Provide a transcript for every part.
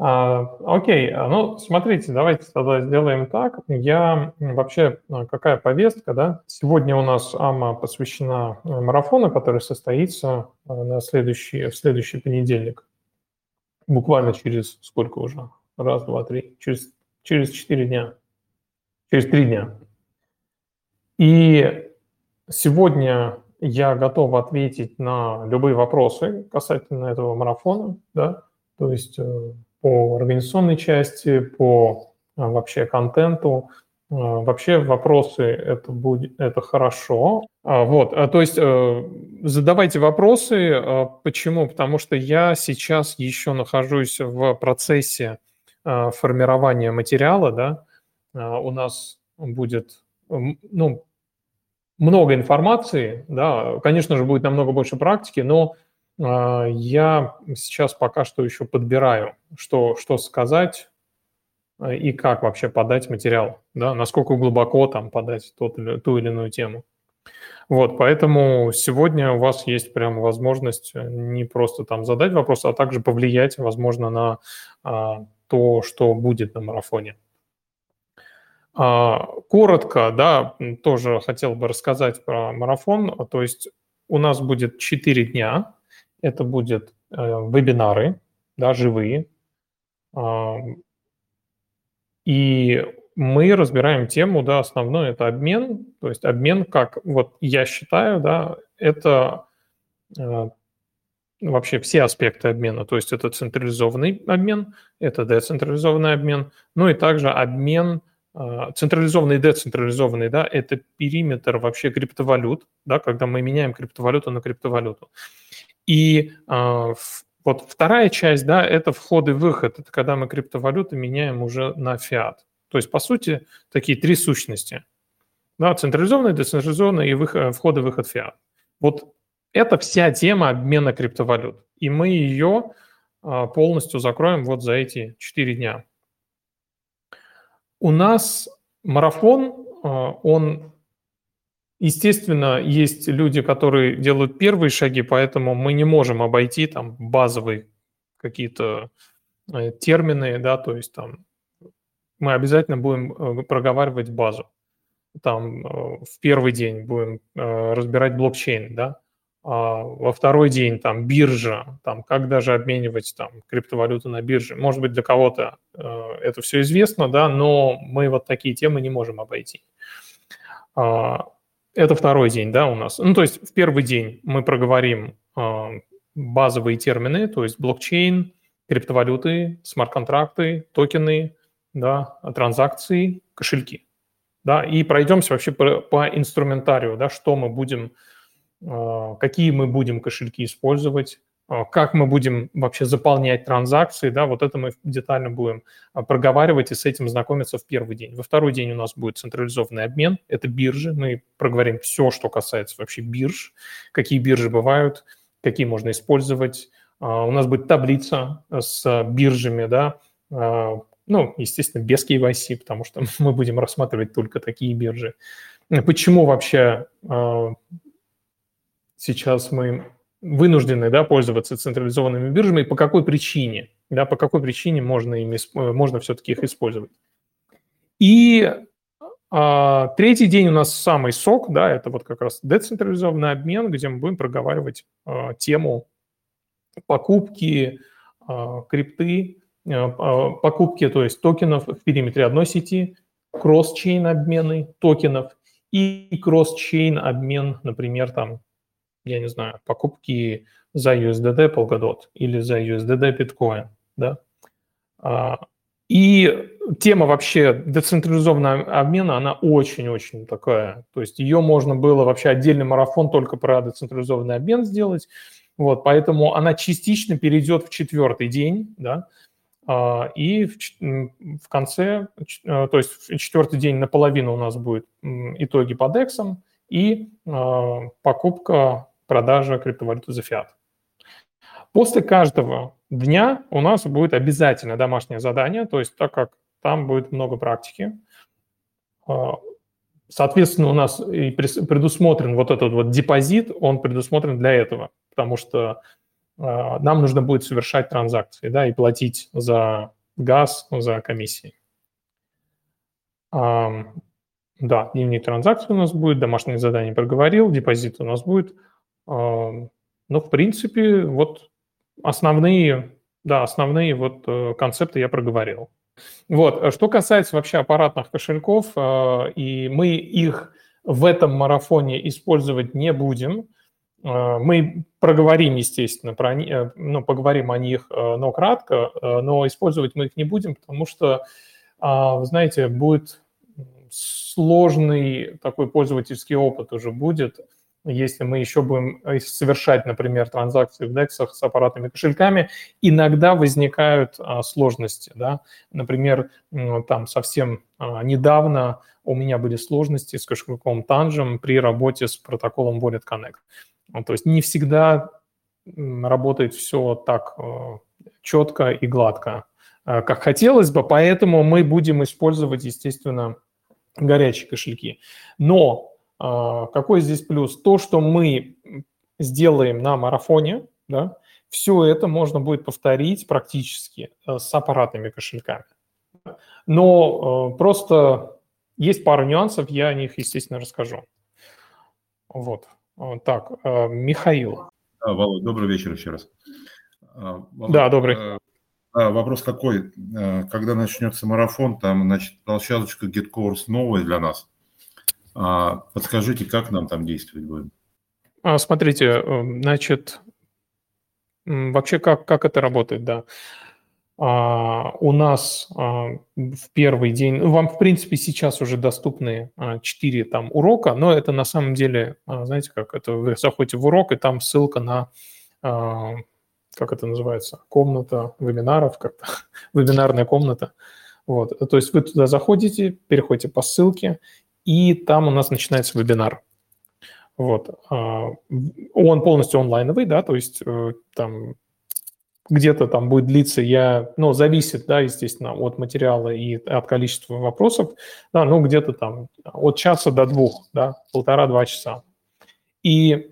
А, окей, ну смотрите, давайте тогда сделаем так. Я вообще, а, какая повестка, да? Сегодня у нас АМА посвящена э, марафону, который состоится э, на следующий, в следующий понедельник. Буквально через сколько уже? Раз, два, три. Через, через четыре дня. Через три дня. И сегодня я готов ответить на любые вопросы касательно этого марафона, да, то есть э, по организационной части, по э, вообще контенту. Э, вообще вопросы это будет это хорошо. А, вот, то есть задавайте вопросы. Почему? Потому что я сейчас еще нахожусь в процессе формирования материала, да. У нас будет ну, много информации, да, конечно же, будет намного больше практики, но э, я сейчас пока что еще подбираю, что, что сказать э, и как вообще подать материал, да, насколько глубоко там подать тот или, ту или иную тему. Вот, поэтому сегодня у вас есть прям возможность не просто там задать вопрос, а также повлиять, возможно, на а, то, что будет на марафоне. А, коротко, да, тоже хотел бы рассказать про марафон. То есть у нас будет 4 дня. Это будут э, вебинары, да, живые. А, и мы разбираем тему, да, основной это обмен. То есть обмен, как вот я считаю, да, это э, вообще все аспекты обмена. То есть это централизованный обмен, это децентрализованный обмен, ну и также обмен – а, централизованный и децентрализованный, да, это периметр вообще криптовалют, да, когда мы меняем криптовалюту на криптовалюту. И э, вот вторая часть, да, это вход и выход, это когда мы криптовалюты меняем уже на фиат. То есть, по сути, такие три сущности. Да, централизованный, децентрализованный и выход, вход и выход фиат. Вот это вся тема обмена криптовалют. И мы ее э, полностью закроем вот за эти четыре дня. У нас марафон, а, он, естественно, есть люди, которые делают первые шаги, поэтому мы не можем обойти там базовые какие-то э, термины, да, то есть там мы обязательно будем э, проговаривать базу. Там э, в первый день будем разбирать блокчейн, да, а, во второй день там биржа, там как даже обменивать там криптовалюту на бирже. Может быть, для кого-то это все известно, да, но мы вот такие темы не можем обойти. Э, это второй день, да, у нас. Ну, то есть в первый день мы проговорим э, базовые термины, то есть блокчейн, криптовалюты, смарт-контракты, токены, да, транзакции, кошельки. Да, и пройдемся вообще по, по инструментарию, да, что мы будем а, какие мы будем кошельки использовать, как мы будем вообще заполнять транзакции, да, вот это мы детально будем а, проговаривать и с этим знакомиться в первый день. Во второй день у нас будет централизованный обмен, это биржи, мы проговорим все, что касается вообще бирж, какие биржи бывают, какие можно использовать. У нас будет таблица с биржами, да, ну, естественно, без KYC, потому что мы будем рассматривать только такие биржи. Почему вообще сейчас мы вынуждены да, пользоваться централизованными биржами, и по какой причине, да, по какой причине можно, ими, э, можно все-таки их использовать. И а, третий день у нас самый сок, да, это вот как раз децентрализованный обмен, где мы будем проговаривать а, тему покупки а, крипты, а, покупки, то есть токенов в периметре одной сети, кросс-чейн обмены токенов и кросс-чейн обмен, например, там я не знаю, покупки за USDD полгодот или за USDD биткоин, да. А, и тема вообще децентрализованного обмена, она очень-очень такая. То есть ее можно было вообще отдельный марафон только про децентрализованный обмен сделать. Вот, поэтому она частично перейдет в четвертый день, да, а, и в, в конце, то есть в четвертый день наполовину у нас будет итоги по DEX и а, покупка продажа криптовалюты за фиат. После каждого дня у нас будет обязательно домашнее задание, то есть так как там будет много практики, а, соответственно, у нас и предусмотрен вот этот вот депозит, он предусмотрен для этого, потому что нам нужно будет совершать транзакции, да, и платить за газ, за комиссии. Да, дневник транзакций у нас будет, домашнее задание проговорил, депозит у нас будет. Ну, в принципе, вот основные, да, основные вот э, концепты я проговорил. Вот, э, что касается вообще аппаратных кошельков, э, и мы их в этом марафоне использовать не будем, мы проговорим, естественно, про, ну, поговорим о них, но кратко, но использовать мы их не будем, потому что, вы знаете, будет сложный такой пользовательский опыт уже будет, если мы еще будем э, совершать, например, транзакции в DEX с аппаратными кошельками, иногда возникают а, сложности. Да? Например, там совсем а, недавно у меня были сложности с кошельком Tangem при работе с протоколом Wallet Connect. То есть не всегда работает все так э, четко и гладко, э, как хотелось бы, поэтому мы будем использовать, естественно, горячие кошельки. Но какой здесь плюс? То, что мы сделаем на марафоне, да, все это можно будет повторить практически э, с аппаратными кошельками. Но э, просто есть пара нюансов, я о них, естественно, расскажу. Вот. Так, э, Михаил. Да, Володь, добрый вечер еще раз. Володь, да, добрый. А, вопрос такой, э, когда начнется марафон, там, значит, площадочка GetCourse новая для нас. А, подскажите, как нам там действовать будем? А, смотрите, э, значит, вообще как, как это работает, да. А, у нас в первый день, ну, вам, в принципе, сейчас уже доступны а, 4 там урока, но это на самом деле, знаете, как это, вы заходите в урок, и там ссылка на как это называется, комната вебинаров, как-то вебинарная комната. Вот. То есть вы туда заходите, переходите по ссылке, и там у нас начинается вебинар. Вот. А, он полностью онлайновый, да, то есть э, там где-то там будет длиться, я, ну, зависит, да, естественно, от материала и от количества вопросов, да, ну, где-то там от часа до двух, да, полтора-два часа. И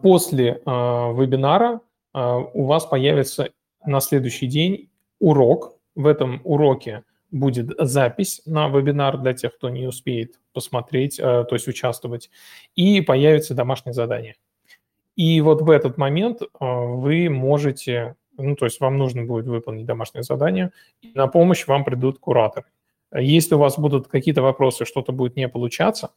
после э, вебинара а, у вас появится на следующий день урок. В этом уроке будет запись на вебинар для тех, кто не успеет посмотреть, а, то есть участвовать, и появится домашнее задание. И вот в этот момент а, вы можете, ну, то есть вам нужно будет выполнить домашнее задание, и на помощь вам придут кураторы. Если у вас будут какие-то вопросы, что-то будет не получаться,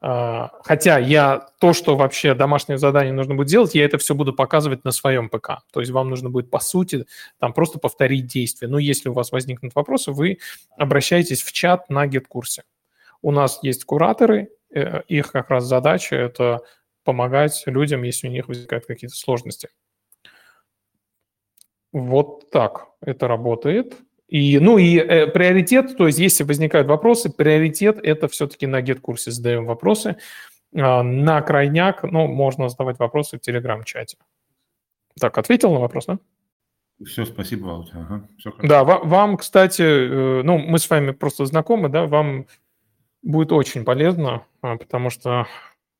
хотя я то, что вообще домашнее задание нужно будет делать, я это все буду показывать на своем ПК. То есть вам нужно будет, по сути, там просто повторить действие. Но если у вас возникнут вопросы, вы обращаетесь в чат на GetCourse. У нас есть кураторы, э, их как раз задача – это помогать людям, если у них возникают какие-то сложности. Вот так это работает. И, ну и э, приоритет, то есть если возникают вопросы, приоритет это все-таки на GetCourse задаем вопросы. А, на крайняк, ну, можно задавать вопросы в Телеграм-чате. Так, ответил на вопрос, да? Все, спасибо, Володя. Ага, все да, вам, вам, кстати, э, ну, мы с вами просто знакомы, да, вам будет очень полезно, а, потому что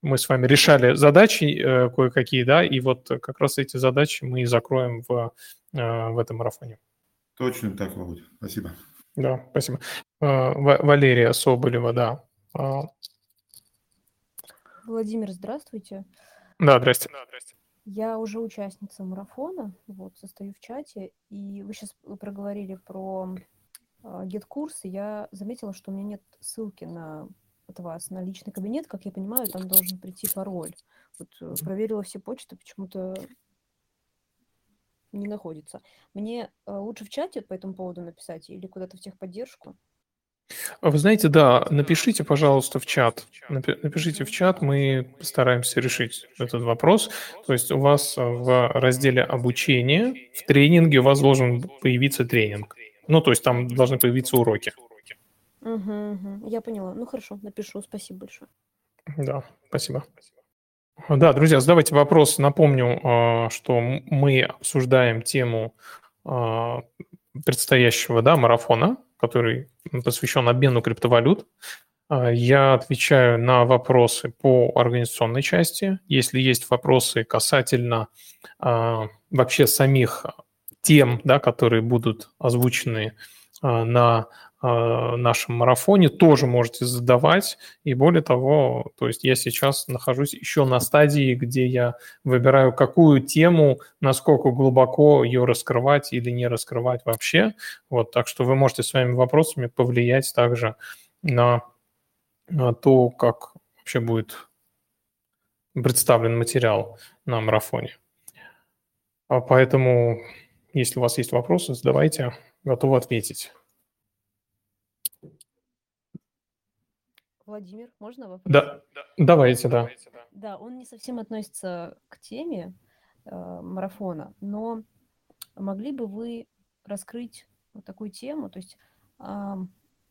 мы с вами решали задачи э, кое-какие, да, и вот как раз эти задачи мы и закроем в, э, в этом марафоне. Точно так, Володя. Спасибо. Да, спасибо. А, Валерия Соболева, да. А. Владимир, здравствуйте. Да, здрасте. Да, здрасте. Я уже участница марафона, вот, состою в чате, и вы сейчас проговорили про гет-курсы. Я заметила, что у меня нет ссылки на от вас на личный кабинет. Как я понимаю, там должен прийти пароль. Вот э, проверила все почты, почему-то не находится. Мне э, лучше в чате по этому поводу написать или куда-то в техподдержку? А вы знаете, да, напишите, пожалуйста, в чат. Напишите в чат, мы постараемся решить этот вопрос. То есть у вас в разделе обучения, в тренинге у вас должен появиться тренинг. Ну, то есть там должны появиться уроки. Угу, угу. Я поняла. Ну хорошо, напишу. Спасибо большое. Да, спасибо. Да, друзья, задавайте вопрос. Напомню, а, что мы обсуждаем тему а, предстоящего да, марафона, который посвящен обмену криптовалют. А, я отвечаю на вопросы по организационной части. Если есть вопросы касательно вообще самих тем, да, которые будут озвучены на нашем марафоне, тоже можете задавать. И более того, то есть я сейчас нахожусь еще на стадии, где я выбираю, какую тему, насколько глубоко ее раскрывать или не раскрывать вообще. Вот, так что вы можете своими вопросами повлиять также на то, как вообще будет представлен материал на марафоне. А поэтому, если у вас есть вопросы, задавайте, готовы ответить. Владимир, можно вопрос? Да, давайте, да. Да, он не совсем относится к теме э, марафона, но могли бы вы раскрыть вот такую тему, то есть э,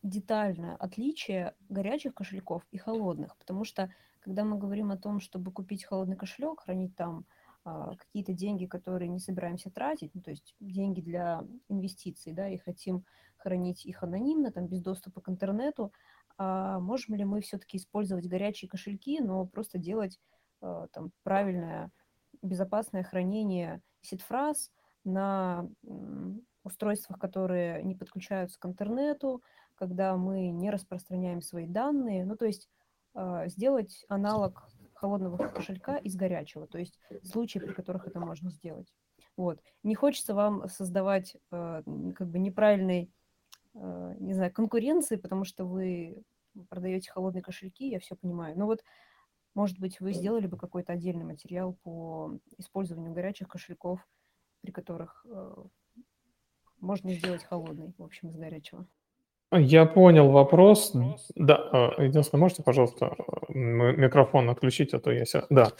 детальное отличие горячих кошельков и холодных, потому что когда мы говорим о том, чтобы купить холодный кошелек, хранить там а, какие-то деньги, которые не собираемся тратить, ну, то есть деньги для инвестиций, да, и хотим хранить их анонимно, там, без доступа к интернету, можем ли мы все-таки использовать горячие кошельки, но просто делать а, там правильное, безопасное хранение сид-фраз на устройствах, которые не подключаются к интернету, когда мы не распространяем свои данные, ну, то есть э, сделать аналог холодного кошелька из горячего, то есть случаи, при которых это можно сделать. Вот. Не хочется вам создавать как бы неправильной, э, не знаю, конкуренции, потому что вы продаете холодные кошельки, я все понимаю. Но вот, может быть, вы сделали бы какой-то отдельный материал по использованию горячих кошельков, при которых э, можно сделать холодный, в общем, из горячего. Я понял вопрос. Да, а, единственное, можете, пожалуйста, микрофон отключить, а то я... Да,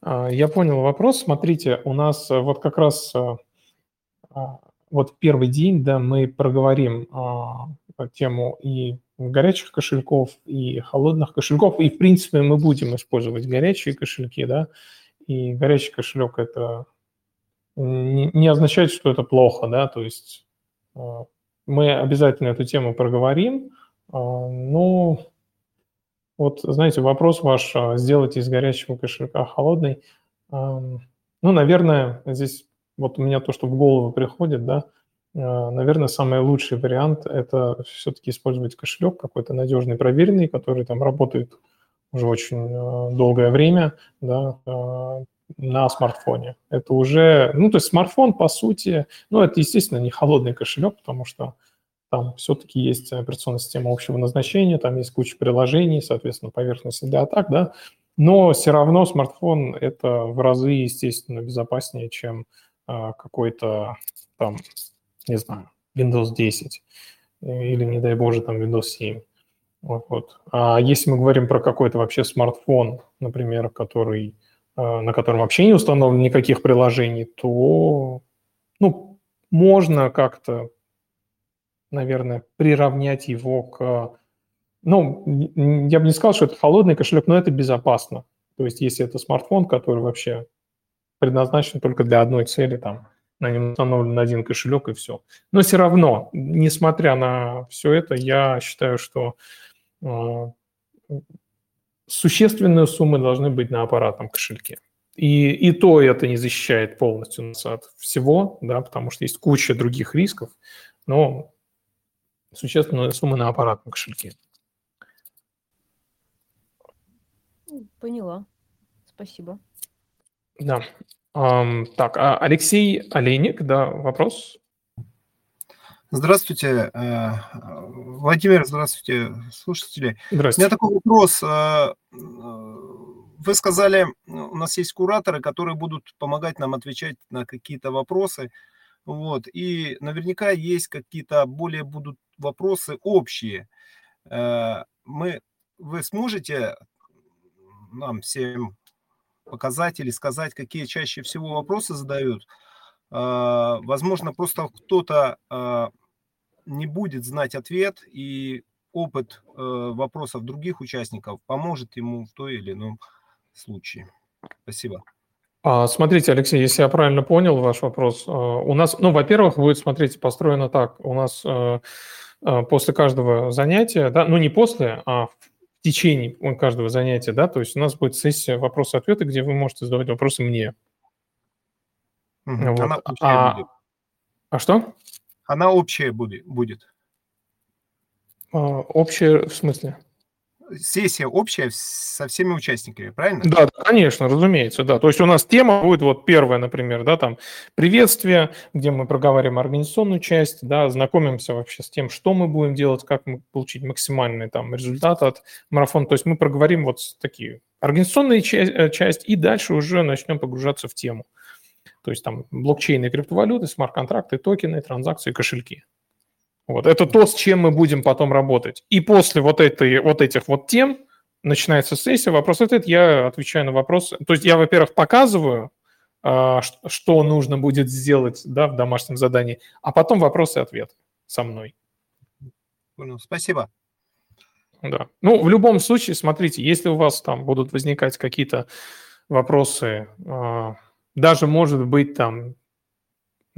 а, я понял вопрос. Смотрите, у нас э, вот как раз э, вот первый день, да, мы проговорим тему и горячих кошельков, и холодных кошельков, и, в принципе, мы будем использовать горячие кошельки, да, и горячий кошелек – это не означает, что это плохо, да, то есть мы обязательно эту тему проговорим. А, ну, вот, знаете, вопрос ваш, сделать из горячего кошелька холодный. Ну, наверное, здесь вот у меня то, что в голову приходит, да, а, наверное, самый лучший вариант – это все-таки использовать кошелек какой-то надежный, проверенный, который там работает уже очень долгое время, да, на смартфоне. Это уже, ну, то есть смартфон, по сути, ну, это, естественно, не холодный кошелек, потому что там все-таки есть операционная система общего назначения, там есть куча приложений, соответственно, поверхность для атак, да, но все равно смартфон это в разы, естественно, безопаснее, чем какой-то там, не знаю, Windows 10 или, не дай боже, там Windows 7. Вот. А если мы говорим про какой-то вообще смартфон, например, который Э, на котором вообще не установлено никаких приложений, то ну, можно как-то, наверное, приравнять его к... Ну, я бы не сказал, что это холодный кошелек, но это безопасно. То есть если это смартфон, который вообще предназначен только для одной цели, там, на нем установлен один кошелек и все. Но все равно, несмотря на все это, я считаю, что э, существенные суммы должны быть на аппаратном кошельке. И, и то это не защищает полностью нас от всего, да, потому что есть куча других рисков, но существенные суммы на аппаратном кошельке. Поняла. Спасибо. Да. Um, так, а Алексей Олейник, да, вопрос? Здравствуйте, э, Владимир, здравствуйте, слушатели. Здравствуйте. У меня такой вопрос. Э, вы сказали, у нас есть кураторы, которые будут помогать нам отвечать на какие-то вопросы. Вот, и наверняка есть какие-то более будут вопросы общие. Э, мы, вы сможете нам всем показать или сказать, какие чаще всего вопросы задают? Возможно, просто кто-то не будет знать ответ, и опыт э, вопросов других участников поможет ему в той или ином случае. Спасибо. А, смотрите, Алексей, если я правильно понял ваш вопрос, э, у нас, ну, во-первых, будет, смотрите, построено так. У нас э, после каждого занятия, да, ну, не после, а течение каждого занятия, да, то есть у нас будет сессия вопросы-ответы, где вы можете задавать вопросы мне. Угу. Вот. Она а, будет. а что? Она общая будет. будет. А, общая в смысле? Сессия общая со всеми участниками, правильно? Да, конечно, разумеется, да. То есть у нас тема будет вот первая, например, да, там приветствие, где мы проговариваем организационную часть, да, знакомимся вообще с тем, что мы будем делать, как мы получить максимальный там результат от марафона. То есть мы проговорим вот такие организационные э, часть и дальше уже начнем погружаться в тему. То есть там блокчейны, криптовалюты, смарт-контракты, токены, транзакции, кошельки. Вот. Это то, с чем мы будем потом работать. И после вот, этой, вот этих вот тем начинается сессия, вопрос ответ, я отвечаю на вопросы. То есть я, во-первых, показываю, а, что нужно будет сделать да, в домашнем задании, а потом вопросы и ответ со мной. Понял, спасибо. Да. Ну, в любом случае, смотрите, если у вас там будут возникать какие-то вопросы, а, даже, может быть, там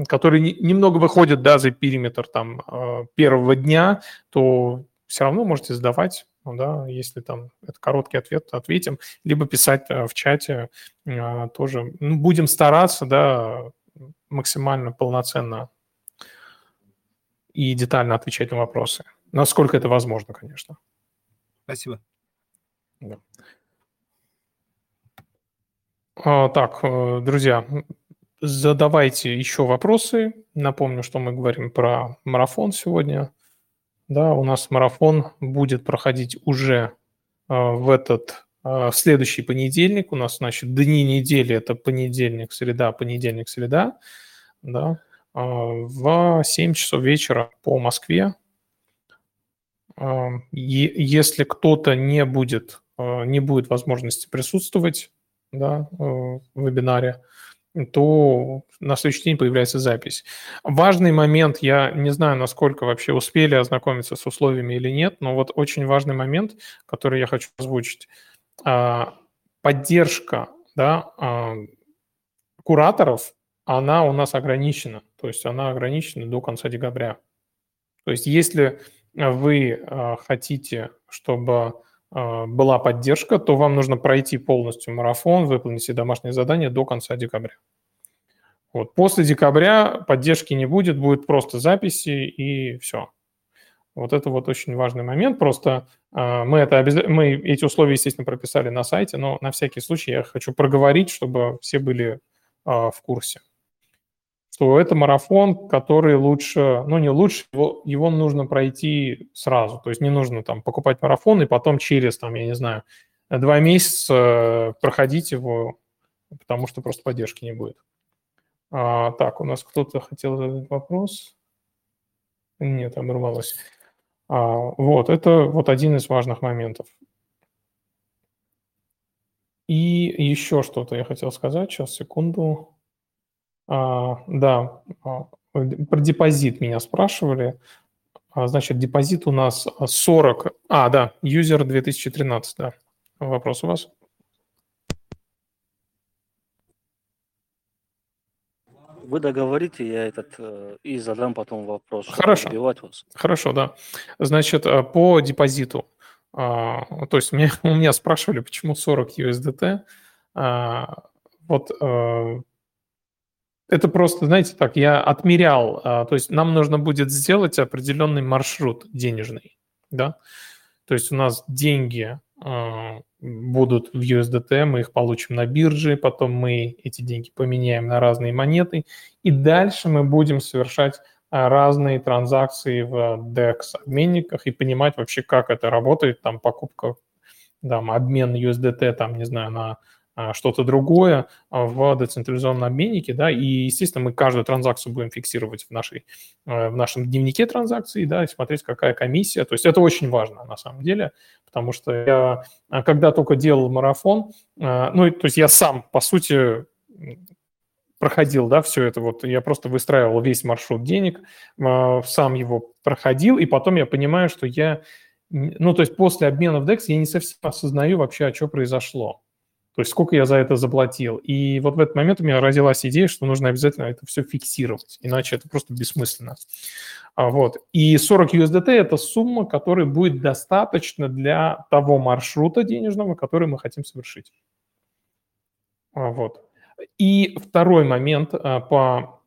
которые немного выходят да, за периметр там, а, первого дня, то все равно можете задавать, ну да, если там это короткий ответ, ответим, либо писать а, в чате а, тоже. Ну, будем стараться, да, максимально полноценно и детально отвечать на вопросы. Насколько это возможно, конечно. Спасибо. Да. Так, э, друзья, Задавайте еще вопросы. Напомню, что мы говорим про марафон сегодня. Да, у нас марафон будет проходить уже э, в этот э, следующий понедельник. У нас, значит, дни недели – это понедельник, среда, понедельник, среда. Да, э, в 7 часов вечера по Москве. Если кто-то не будет, не будет возможности присутствовать да, в вебинаре, то на следующий день появляется запись. Важный момент, я не знаю, насколько вообще успели ознакомиться с условиями или нет, но вот очень важный момент, который я хочу озвучить. А, поддержка да, а, кураторов, она у нас ограничена, то есть она ограничена до конца декабря. То есть если вы а, хотите, чтобы была поддержка, то вам нужно пройти полностью марафон, выполнить все домашние задания до конца декабря. Вот. После декабря поддержки не будет, будет просто записи и все. Вот это вот очень важный момент. Просто э, мы, это обяз... мы эти условия, естественно, прописали на сайте, но на всякий случай я хочу проговорить, чтобы все были э, в курсе что это марафон, который лучше, ну не лучше, его, его нужно пройти сразу. То есть не нужно там покупать марафон и потом через, там, я не знаю, два месяца проходить его, потому что просто поддержки не будет. А, так, у нас кто-то хотел задать вопрос. Нет, оборвалось. А, вот, это вот один из важных моментов. И еще что-то я хотел сказать. Сейчас, секунду. А, да, а, про депозит меня спрашивали. А, значит, депозит у нас 40... А, да, юзер 2013, да. Вопрос у вас? Вы договорите, я этот э, и задам потом вопрос. Хорошо. Вас. Хорошо, да. Значит, э, по депозиту. То есть меня, у меня спрашивали, почему 40 USDT. Вот э, это просто, знаете, так, я отмерял, а, то есть нам нужно будет сделать определенный маршрут денежный, да, то есть у нас деньги а, будут в USDT, мы их получим на бирже, потом мы эти деньги поменяем на разные монеты, и дальше мы будем совершать а, разные транзакции в DEX-обменниках и понимать вообще, как это работает, там покупка, там, обмен USDT, там, не знаю, на что-то другое а, в децентрализованном обменнике, да, и, естественно, мы каждую транзакцию будем фиксировать в, нашей, э, в нашем дневнике транзакций, да, и смотреть, какая комиссия. То есть это очень важно на самом деле, потому что я, а, когда только делал марафон, ну, то есть я сам, по сути, проходил, да, все это вот, я просто выстраивал весь маршрут денег, сам его проходил, и потом я понимаю, что я, ну, то есть после обмена в DEX я не совсем осознаю вообще, а что произошло. То есть сколько я за это заплатил. И вот в этот момент у меня родилась идея, что нужно обязательно это все фиксировать, иначе это просто бессмысленно. А, вот. И 40 USDT – это сумма, которая будет достаточно для того маршрута денежного, который мы хотим совершить. А, вот. И второй момент а, по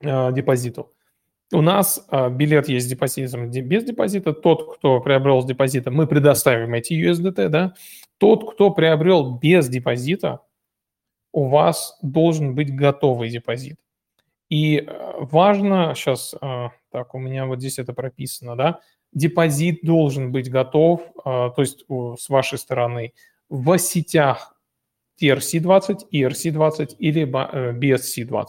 депозиту. У нас билет есть с депозитом, без депозита. Тот, кто приобрел с депозита, мы предоставим эти USDT, да. Тот, кто приобрел без депозита, у вас должен быть готовый депозит. И э, важно сейчас, э, так, у меня вот здесь это прописано, да, депозит должен быть готов, э, то есть с вашей стороны, в сетях TRC20, ERC20 или BSC20.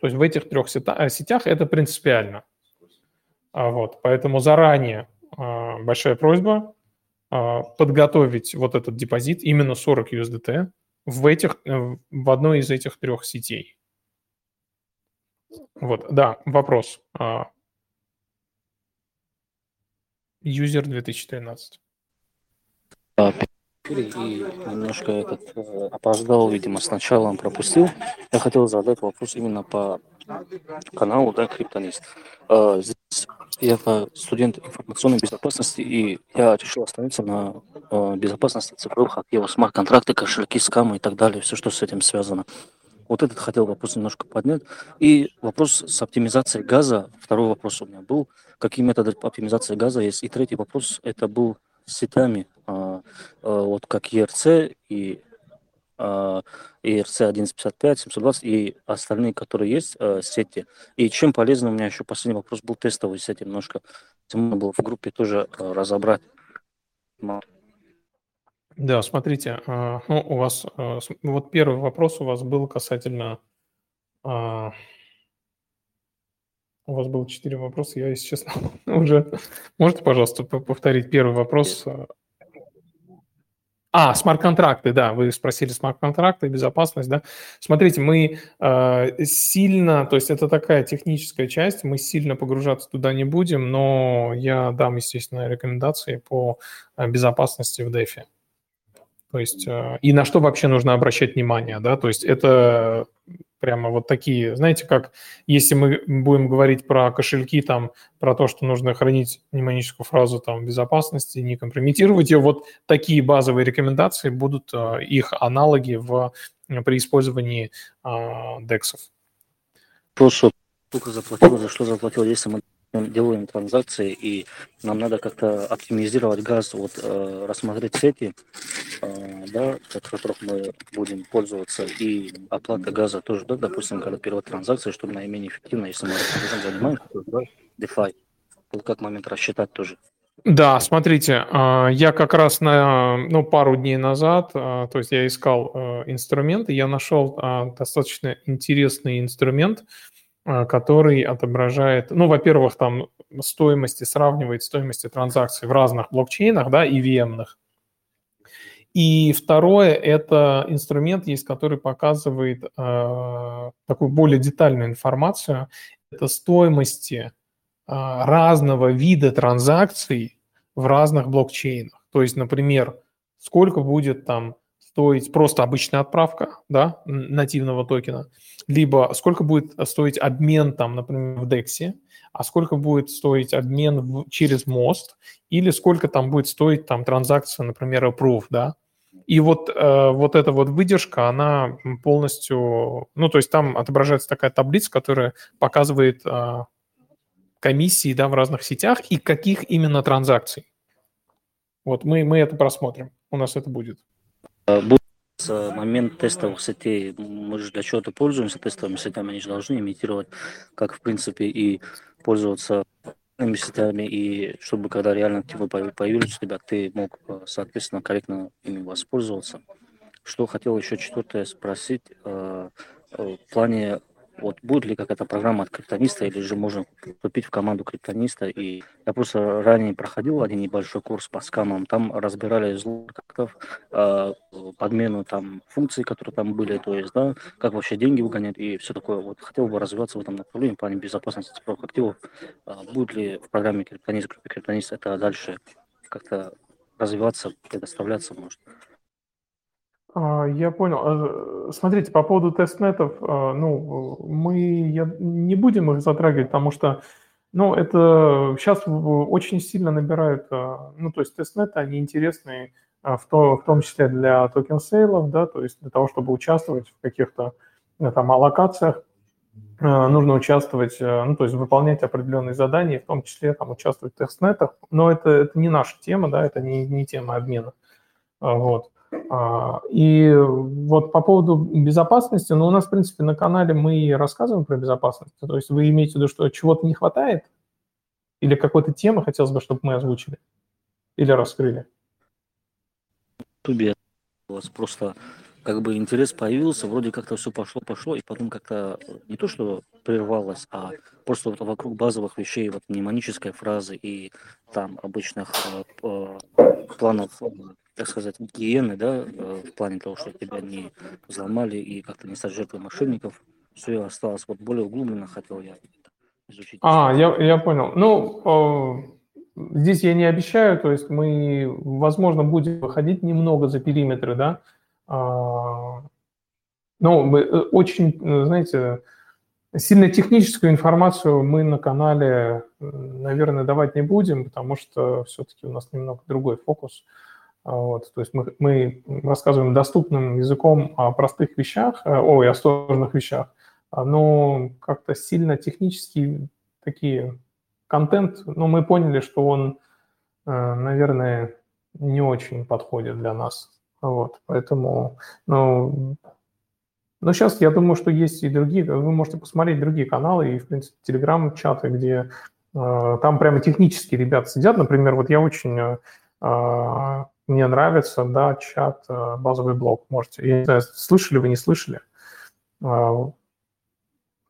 То есть в этих трех сетях это принципиально. А вот, поэтому заранее большая просьба а, подготовить вот этот депозит, именно 40 USDT, в, этих, э, в одной из этих трех сетей. Вот, да, вопрос. Юзер 2013. И немножко этот э, опоздал, видимо, сначала он пропустил. Я хотел задать вопрос именно по каналу, да, Криптонист. Э, здесь я студент информационной безопасности, и я решил остановиться на э, безопасности цифровых активов, смарт-контракты, кошельки, скамы и так далее, все, что с этим связано. Вот этот хотел вопрос немножко поднять. И вопрос с оптимизацией газа. Второй вопрос у меня был. Какие методы оптимизации газа есть? И третий вопрос, это был сетями, а, а, вот как ERC и ERC 1155, 720 и остальные, которые есть э, сети. И чем полезно, у меня еще последний вопрос был тестовый сети, немножко можно было в группе тоже разобрать. Да, смотрите, а, ну, у вас, вот первый вопрос у вас был касательно, а, у вас было четыре вопроса, я, если честно, уже, можете, пожалуйста, повторить первый вопрос? А, смарт-контракты, да, вы спросили смарт-контракты, безопасность, да. Смотрите, мы э, сильно, то есть это такая техническая часть, мы сильно погружаться туда не будем, но я дам, естественно, рекомендации по э, безопасности в DeFi. То есть, э, и на что вообще нужно обращать внимание, да, то есть это прямо вот такие, знаете, как если мы будем говорить про кошельки, там, про то, что нужно хранить мнемоническую фразу там безопасности, не компрометировать ее, вот такие базовые рекомендации будут э, их аналоги в, при использовании а, дексов. Прошу, сколько заплатил, за что заплатил, если мы делаем транзакции, и нам надо как-то оптимизировать газ, вот э, рассмотреть сети, э, да, от которых мы будем пользоваться, и оплата газа тоже, да, допустим, когда первая транзакция, чтобы наименее эффективно, если мы этим занимаемся, да, DeFi, вот как момент рассчитать тоже. Да, смотрите, а, я как раз на ну, пару дней назад, а, то есть я искал э, инструменты, я нашел достаточно интересный инструмент, который отображает, ну, во-первых, там стоимости, сравнивает стоимости транзакций в разных блокчейнах, да, EVM-ных. И второе, это инструмент есть, который показывает э, такую более детальную информацию. Это стоимости э, разного вида транзакций в разных блокчейнах. То есть, например, сколько будет там стоить просто обычная отправка да, нативного токена, либо сколько будет стоить обмен, там, например, в DEX, а сколько будет стоить обмен в, через мост, или сколько там будет стоить там транзакция, например, approve, да. И вот, э, вот эта вот выдержка, она полностью, ну, то есть там отображается такая таблица, которая показывает э, комиссии, да, в разных сетях и каких именно транзакций. Вот мы, мы это просмотрим, у нас это будет. Э, будет момент тестовых сетей. Мы же для чего-то пользуемся тестовыми сетями, они же должны имитировать, как в принципе и пользоваться сетями, и чтобы когда реально активы появились у тебя, ты мог, э, соответственно, корректно ими воспользоваться. Что хотел еще четвертое спросить, э, в плане вот будет ли какая-то программа от криптониста, или же можно вступить в команду криптониста. И я просто ранее проходил один небольшой курс по скамам, там разбирали злоумышленников, э, подмену там функций, которые там были, то есть, да, как вообще деньги выгонять и все такое. Вот хотел бы развиваться в этом направлении, в плане безопасности цифровых активов. Э, будет ли в программе криптонист, группе криптонист это дальше как-то развиваться, предоставляться может? А, я понял. Э, смотрите, по поводу тестнетов, э, ну, мы не будем их затрагивать, потому что, ну, это сейчас очень сильно набирают, э, ну, то есть тестнеты, они интересны в, то, в том числе для токен-сейлов, да, то есть для того, чтобы участвовать в каких-то там аллокациях, нужно участвовать, ну, то есть выполнять определенные задания, в том числе там участвовать в тестнетах, но это, это не наша тема, да, это не, не тема обмена. Вот. А, и вот по поводу безопасности, ну, у нас, в принципе, на канале мы рассказываем про безопасность. То есть вы имеете в виду, что чего-то не хватает? Или какой-то темы хотелось бы, чтобы мы озвучили? Или раскрыли? Тубе у вас просто как бы интерес появился, вроде как-то все пошло, пошло, и потом как-то не то, что прервалось, а просто вот вокруг базовых вещей, вот мнемонической фразы и там обычных э, планов так сказать, гигиены, да, э, в плане того, что тебя не взломали и как-то не стать жертвой мошенников, все осталось вот более углубленно, хотел я изучить. А, я, я понял. Ну, э, здесь я не обещаю, то есть мы, возможно, будем выходить немного за периметры, да, э, но мы э, очень, знаете, сильно техническую информацию мы на канале, наверное, давать не будем, потому что все-таки у нас немного другой фокус. А, вот, то есть мы, мы рассказываем доступным языком о простых вещах, э, ой, о сложных вещах, а, но как-то сильно технические такие контент, ну, мы поняли, что он, э, наверное, не очень подходит для нас. Вот, поэтому, ну, но сейчас я думаю, что есть и другие, вы можете посмотреть другие каналы и, в принципе, телеграм-чаты, где э, там прямо технические ребята сидят. Например, вот я очень э, мне нравится, да, чат, э, базовый блок. Можете, я не знаю, слышали вы, не слышали. А,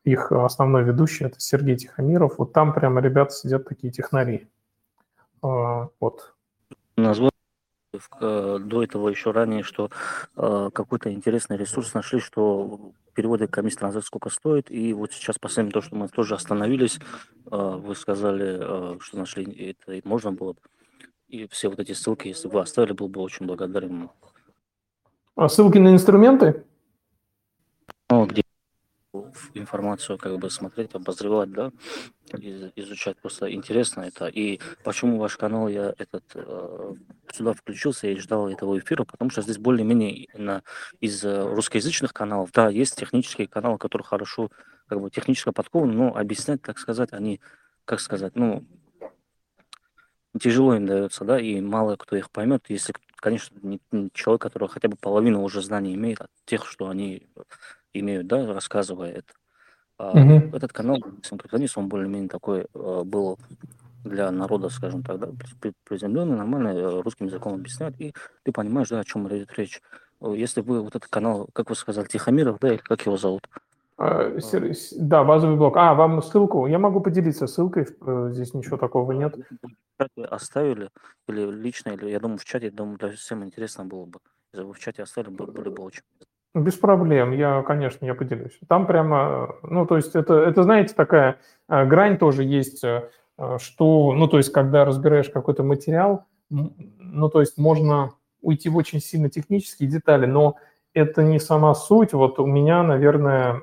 их основной ведущий – это Сергей Тихомиров. Вот там прямо ребята сидят такие технари. А, вот. Э, до этого еще ранее, что э, какой-то интересный ресурс нашли, что переводы комиссии транзакций сколько стоит, и вот сейчас последним то, что мы тоже остановились, э, вы сказали, э, что нашли, это можно было бы и все вот эти ссылки, если бы вы оставили, был бы очень благодарен. А ссылки на инструменты? Информацию как бы смотреть, обозревать, да, изучать. Просто интересно это. И почему ваш канал я этот э, сюда включился и ждал этого эфира, потому что здесь более-менее на, из э, русскоязычных каналов, да, есть технические каналы, которые хорошо как бы технически подкованы, но объяснять, так сказать, они, как сказать, ну, тяжело им дается, да, и мало кто их поймет, если, конечно, не, не человек, который хотя бы половину уже знаний имеет от тех, что они имеют, да, рассказывая это. А угу. Этот канал, Синкретонист, он более-менее такой э, был для народа, скажем так, да, приземленный, нормально э, русским языком объясняет, и ты понимаешь, да, о чем идет речь. Если вы вот этот канал, как вы сказали, Тихомиров, да, или как его зовут? А, да, базовый блок. А, вам ссылку? Я могу поделиться ссылкой, э, здесь ничего такого нет чате оставили, или лично, или я думаю, в чате, думаю, для всем интересно было бы. Если бы в чате оставили, было, было бы очень без проблем, я, конечно, я поделюсь. Там прямо, ну, то есть это, это знаете, такая э, грань тоже есть, э, что, ну, то есть когда разбираешь какой-то материал, ну, то есть можно уйти в очень сильно технические детали, но это не сама суть. Вот у меня, наверное,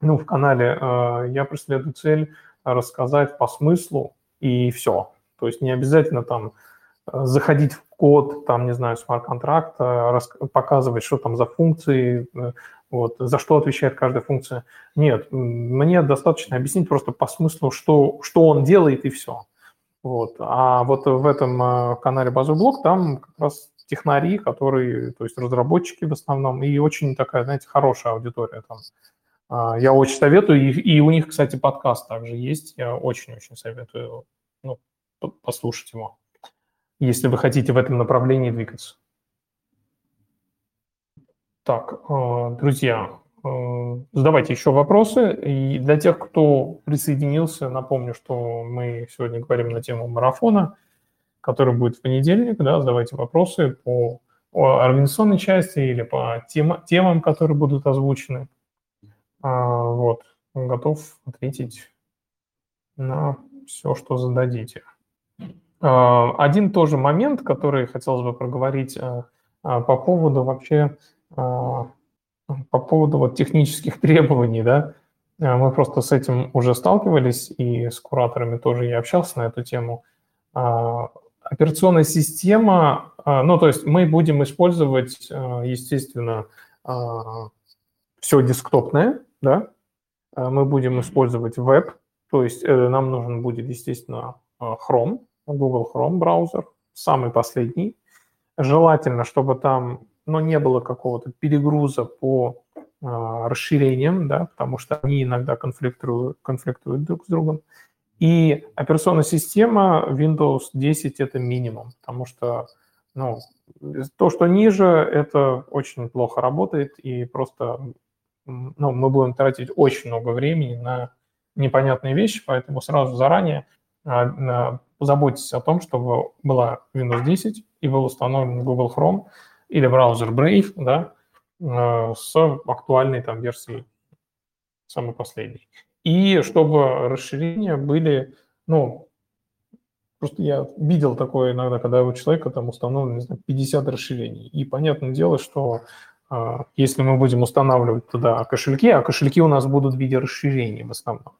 ну, в канале э, я преследую цель рассказать по смыслу и все. То есть не обязательно там заходить в код, там, не знаю, смарт-контракта, показывать, что там за функции, э, вот, за что отвечает каждая функция. Нет, мне достаточно объяснить просто по смыслу, что, что он делает и все. Вот. А вот в этом э, канале Базовый блок там как раз технари, которые, то есть разработчики в основном, и очень такая, знаете, хорошая аудитория там. А, я очень советую, и, и у них, кстати, подкаст также есть, я очень-очень советую ну, послушать его, если вы хотите в этом направлении двигаться. Так, э, друзья, э, задавайте еще вопросы. И для тех, кто присоединился, напомню, что мы сегодня говорим на тему марафона, который будет в понедельник. Да, задавайте вопросы по, по организационной части или по тем, темам, которые будут озвучены. А, вот, готов ответить на все, что зададите. А, один тоже момент, который хотелось бы проговорить, а, по поводу вообще, по поводу вот технических требований, да, мы просто с этим уже сталкивались, и с кураторами тоже я общался на эту тему. Операционная система, ну, то есть мы будем использовать, естественно, все десктопное, да, мы будем использовать веб, то есть э, нам нужен будет, естественно, Chrome, Google Chrome браузер, самый последний. Желательно, чтобы там ну, не было какого-то перегруза по а, расширениям, да, потому что они иногда конфликтуют, конфликтуют друг с другом. И операционная система Windows 10 – это минимум, потому что ну, то, что ниже, это очень плохо работает, и просто ну, мы будем тратить очень много времени на непонятные вещи, поэтому сразу заранее а, позаботьтесь о том, чтобы была Windows 10 и был установлен Google Chrome или браузер Brave, да, а, с актуальной там версией, самой последней. И чтобы расширения были, ну, просто я видел такое иногда, когда у человека там установлено, не знаю, 50 расширений. И понятное дело, что а, если мы будем устанавливать туда кошельки, а кошельки у нас будут в виде расширений в основном,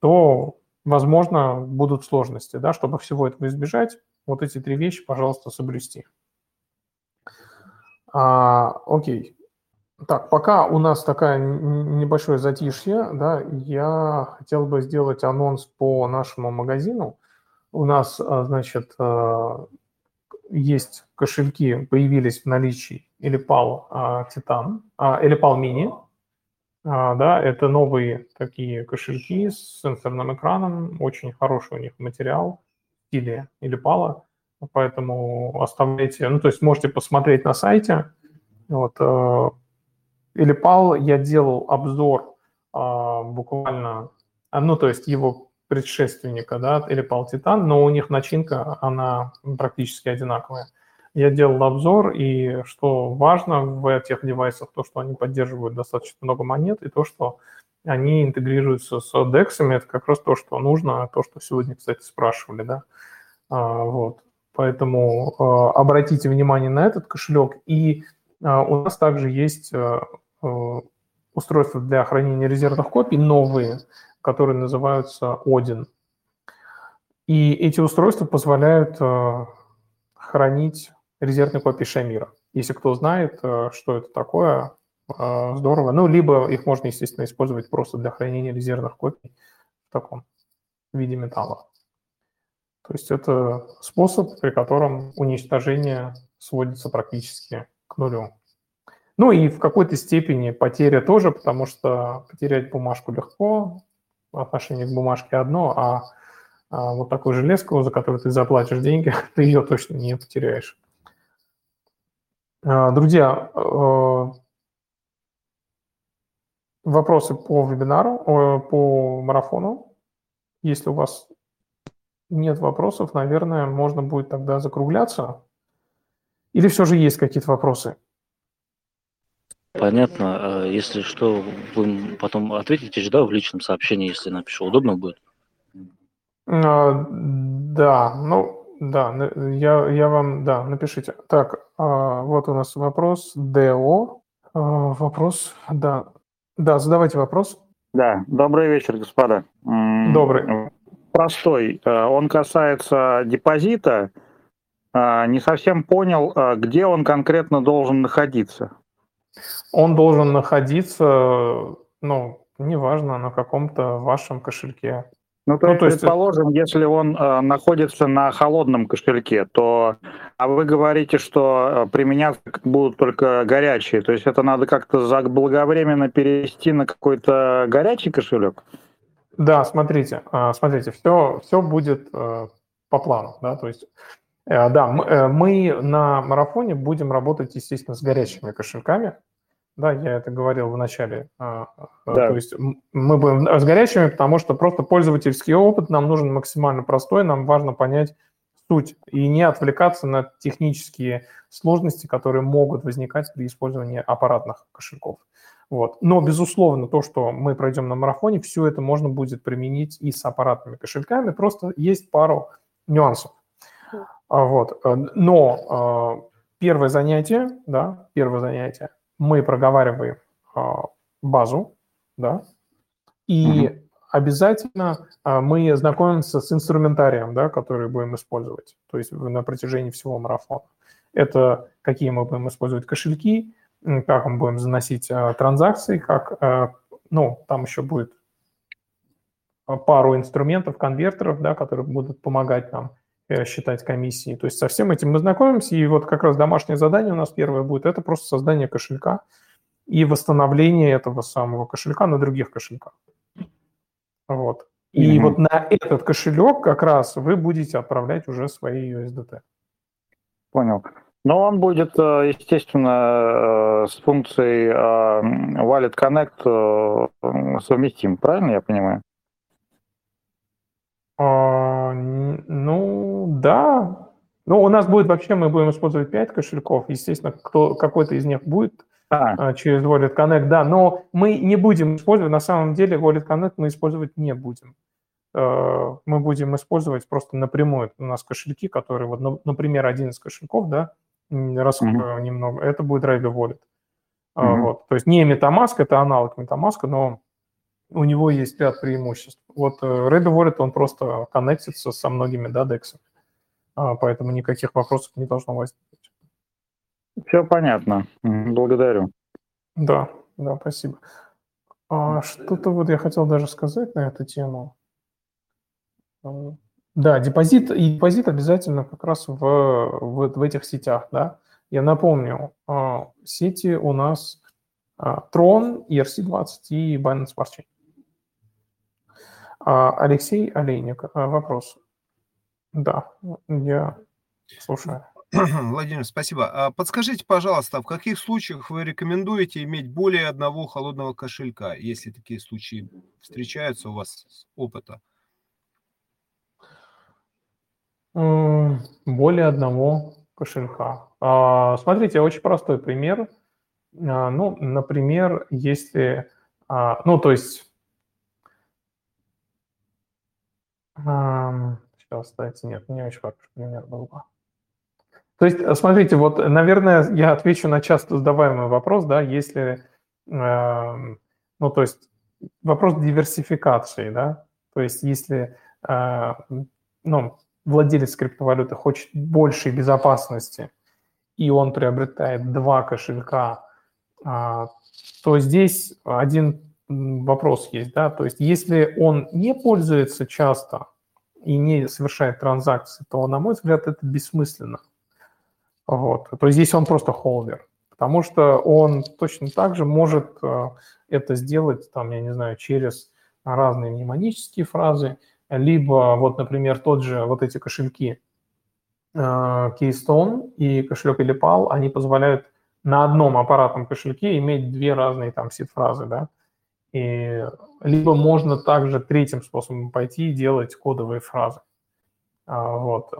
то, возможно, будут сложности, да, чтобы всего этого избежать, вот эти три вещи, пожалуйста, соблюсти. А, окей. Так, пока у нас такая небольшое затишье, да, я хотел бы сделать анонс по нашему магазину. У нас, а, значит, а, есть кошельки, появились в наличии Elipal Titan, Elipal Mini, а, да, это новые такие кошельки с сенсорным экраном, очень хороший у них материал стиле или пала, поэтому оставляйте, ну, то есть можете посмотреть на сайте. Вот, э, или пал я делал обзор а, буквально, а, ну, то есть его предшественника, да, или пал Титан, но у них начинка, она практически одинаковая. Я делал обзор, и что важно в этих девайсах, то, что они поддерживают достаточно много монет, и то, что они интегрируются с DEX, это как раз то, что нужно, то, что сегодня, кстати, спрашивали, да. А, вот. Поэтому а, обратите внимание на этот кошелек. И а, у нас также есть устройства для хранения резервных копий новые, которые называются Odin. И эти устройства позволяют хранить резервной копии Шамира. Если кто знает, э, что это такое, э, здорово. Ну, либо их можно, естественно, использовать просто для хранения резервных копий в таком виде металла. То есть это способ, при котором уничтожение сводится практически к нулю. Ну и в какой-то степени потеря тоже, потому что потерять бумажку легко, отношение к бумажке одно, а, а вот такую железку, за которую ты заплатишь деньги, ты ее точно не потеряешь. А, друзья, э, вопросы по вебинару, по марафону. Если у вас нет вопросов, наверное, можно будет тогда закругляться. Или все же есть какие-то вопросы? Понятно. А если что, вы потом ответите же, да, в личном сообщении, если напишу. Удобно будет? Да, ну, да, я, я вам, да, напишите. Так, вот у нас вопрос ДО. А, вопрос, да. Да, задавайте вопрос. Да, добрый вечер, господа. Добрый. Простой. Э, он касается депозита. А, не совсем понял, где он конкретно должен находиться. Он должен находиться, ну, неважно, на каком-то вашем кошельке. Ну, то, ну, то есть, предположим, если он э, находится на холодном кошельке, то а вы говорите, что э, применяться будут только горячие, то есть это надо как-то заблаговременно перевести на какой-то горячий кошелек? Да, смотрите, э, смотрите, все, все будет э, по плану, да, то есть э, да, мы, э, мы на марафоне будем работать, естественно, с горячими кошельками, да, я это говорил в начале. А, а, да. То есть мы будем с горячими, потому что просто пользовательский опыт нам нужен максимально простой, нам важно понять суть и не отвлекаться на технические сложности, которые могут возникать при использовании аппаратных кошельков. Вот. Но, безусловно, то, что мы пройдем на марафоне, все это можно будет применить и с аппаратными кошельками, просто есть пару нюансов. А, вот. Но первое занятие, да, первое занятие, мы проговариваем а, базу, да, и угу. обязательно а, мы знакомимся с инструментарием, да, который будем использовать, то есть на протяжении всего марафона. Это какие мы будем использовать кошельки, как мы будем заносить а, транзакции, как, ну, там еще будет пару инструментов, конвертеров, да, которые будут помогать нам считать комиссии. То есть со всем этим мы знакомимся, и вот как раз домашнее задание у нас первое будет, это просто создание кошелька и восстановление этого самого кошелька на других кошельках. Вот. И mm-hmm. вот на этот кошелек как раз вы будете отправлять уже свои USDT. Понял. Но он будет, э, естественно, э, с функцией Wallet Connect совместим, правильно я понимаю? А, ну, да. Ну, у нас будет вообще, мы будем использовать 5 кошельков. Естественно, кто, какой-то из них будет а. а. через Wallet Connect, да. Но мы не будем использовать, на самом деле Wallet Connect мы использовать не будем. Э, мы будем использовать просто напрямую. У нас кошельки, которые, вот, например, один из кошельков, да, раскрою mm-hmm. немного, это будет Raven Wallet. Mm-hmm. Вот. То есть не MetaMask, это аналог MetaMask, но у него есть ряд преимуществ. Вот э, Red Wallet, он просто коннектится со многими да, дексами, а, поэтому никаких вопросов не должно возникнуть. Все понятно. Благодарю. Да, да, спасибо. А, что-то вот я хотел даже сказать на эту тему. Да, депозит и депозит обязательно как раз в, в, в этих сетях, да. Я напомню, а, сети у нас Tron, ERC20 и Binance Smart Chain. А, Алексей Олейник, а, вопрос. Да, я слушаю. Владимир, спасибо. А подскажите, пожалуйста, в каких случаях вы рекомендуете иметь более одного холодного кошелька, если такие случаи встречаются у вас с опыта? Более одного кошелька. Смотрите, очень простой пример. Ну, например, если, ну, то есть Сейчас, кстати, нет, не очень хороший пример был бы. То есть, э, смотрите, вот, наверное, я отвечу на часто задаваемый вопрос, да, если, э, ну, то есть, вопрос диверсификации, да, то есть, если, э, ну, владелец криптовалюты хочет большей безопасности, и он приобретает два кошелька, э, то здесь один вопрос есть, да, то есть если он не пользуется часто и не совершает транзакции, то, на мой взгляд, это бессмысленно. Вот. То есть здесь он просто холдер, потому что он точно так же может э, это сделать, там, я не знаю, через разные мнемонические фразы, либо вот, например, тот же, вот эти кошельки э, Keystone и кошелек Elipal, они позволяют на одном аппаратном кошельке иметь две разные там сид-фразы, да, и либо можно также третьим способом пойти и делать кодовые фразы. А, вот.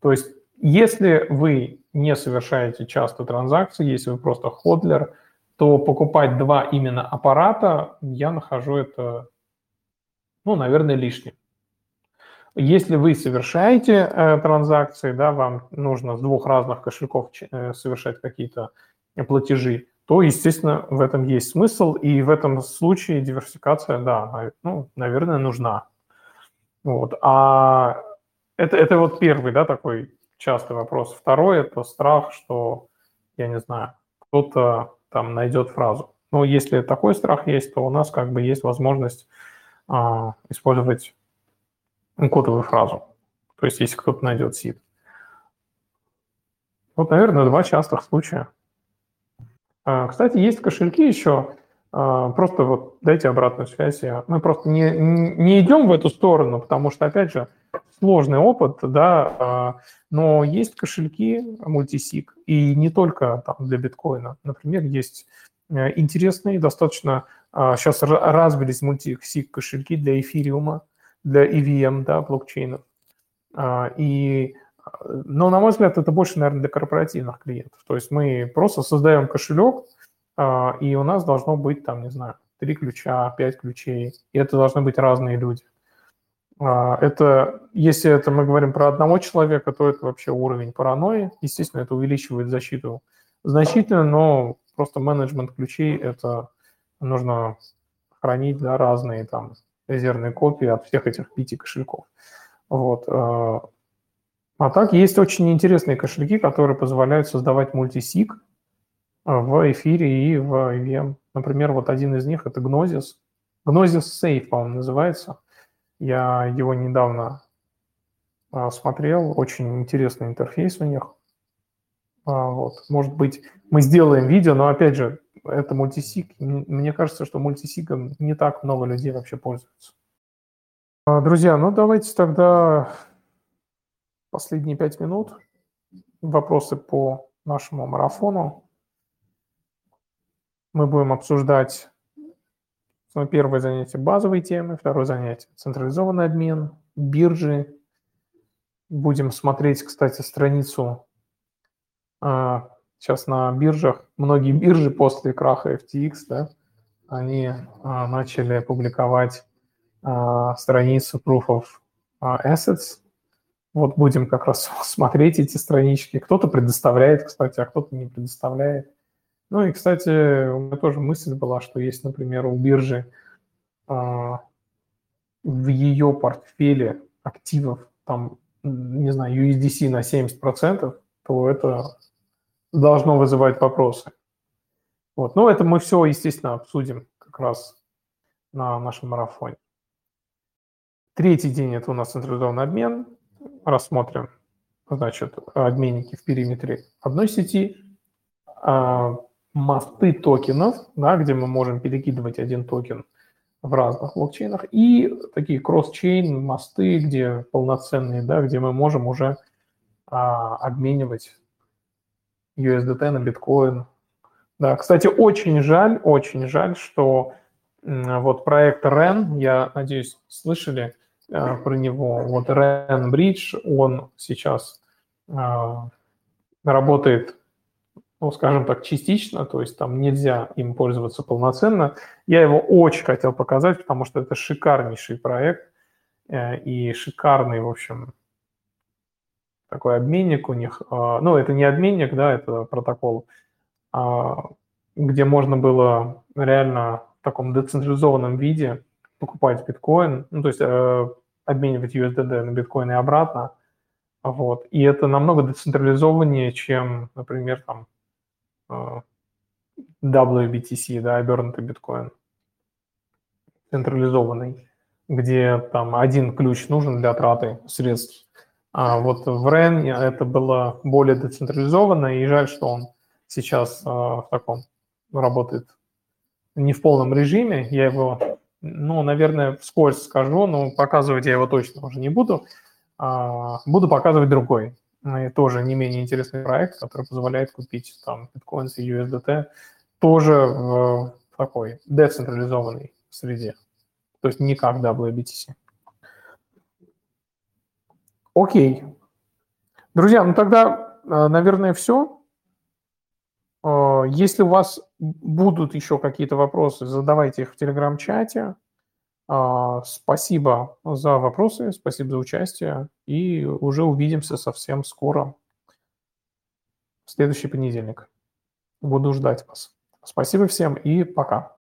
То есть, если вы не совершаете часто транзакции, если вы просто ходлер, то покупать два именно аппарата, я нахожу это, ну, наверное, лишним. Если вы совершаете э, транзакции, да, вам нужно с двух разных кошельков э, совершать какие-то платежи, то, естественно, в этом есть смысл, и в этом случае диверсификация, да, ну, наверное, нужна. Вот. А это, это вот первый, да, такой частый вопрос. Второй – это страх, что, я не знаю, кто-то там найдет фразу. Но если такой страх есть, то у нас как бы есть возможность а, использовать кодовую фразу. То есть если кто-то найдет сид. Вот, наверное, два частых случая. А, кстати, есть кошельки еще, а, просто вот дайте обратную связь. Мы просто не, не идем в эту сторону, потому что, опять же, сложный опыт, да, а, но есть кошельки мультисик, и не только там для биткоина. Например, есть э, интересные, достаточно сейчас развились мультисик кошельки для эфириума, для EVM, да, блокчейнов. И но, на мой взгляд, это больше, наверное, для корпоративных клиентов. То есть мы просто создаем кошелек, а, и у нас должно быть, там, не знаю, три ключа, пять ключей, и это должны быть разные люди. А, это, если это мы говорим про одного человека, то это вообще уровень паранойи. Естественно, это увеличивает защиту значительно, но просто менеджмент ключей это нужно хранить да, разные там резервные копии от всех этих пяти кошельков. Вот. А, а так есть очень интересные кошельки, которые позволяют создавать мультисиг в эфире и в EVM. Например, вот один из них – это Gnosis. Gnosis Safe, по-моему, называется. Я его недавно а, смотрел. Очень интересный интерфейс у них. А, вот. Может быть, мы сделаем видео, но, опять же, это мультисиг. Мне кажется, что мультисигом не так много людей вообще пользуются. А, друзья, ну давайте тогда последние пять минут вопросы по нашему марафону. Мы будем обсуждать ну, первое занятие базовые темы, второе занятие централизованный обмен, биржи. Будем смотреть, кстати, страницу а, сейчас на биржах. Многие биржи после краха FTX, да, они а, начали публиковать а, страницу Proof of Assets. Вот будем как раз смотреть эти странички. Кто-то предоставляет, кстати, а кто-то не предоставляет. Ну и, кстати, у меня тоже мысль была, что есть, например, у биржи а, в ее портфеле активов, там, не знаю, USDC на 70%, то это должно вызывать вопросы. Вот. Но это мы все, естественно, обсудим как раз на нашем марафоне. Третий день – это у нас централизованный обмен. Рассмотрим, значит, обменники в периметре одной сети, а, мосты токенов, да, где мы можем перекидывать один токен в разных блокчейнах, и такие кросс-чейн мосты, где полноценные, да, где мы можем уже а, обменивать USDT на биткоин. Да, кстати, очень жаль, очень жаль, что вот проект REN, я надеюсь, слышали про него, вот REN Bridge, он сейчас а, работает ну, скажем так, частично, то есть там нельзя им пользоваться полноценно. Я его очень хотел показать, потому что это шикарнейший проект э, и шикарный, в общем, такой обменник у них. Ну, это не обменник, да, это протокол, а, где можно было реально в таком децентрализованном виде покупать биткоин, ну, то есть э, обменивать USDD на биткоин и обратно. Вот. И это намного децентрализованнее, чем, например, там, а, WBTC, да, обернутый биткоин, централизованный, где там один ключ нужен для траты средств. А вот в REN это было более децентрализованно, и жаль, что он сейчас а, в таком работает не в полном режиме. Я его, ну, наверное, вскользь скажу, но показывать я его точно уже не буду. А, буду показывать другой и тоже не менее интересный проект, который позволяет купить там биткоин и USDT тоже в такой децентрализованной среде, то есть не как WBTC. Окей. Друзья, ну тогда, э, наверное, все. Э, если у вас будут еще какие-то вопросы, задавайте их в телеграм-чате. А, спасибо за вопросы, спасибо за участие, и уже увидимся совсем скоро, в следующий понедельник. Буду ждать вас. Спасибо всем и пока.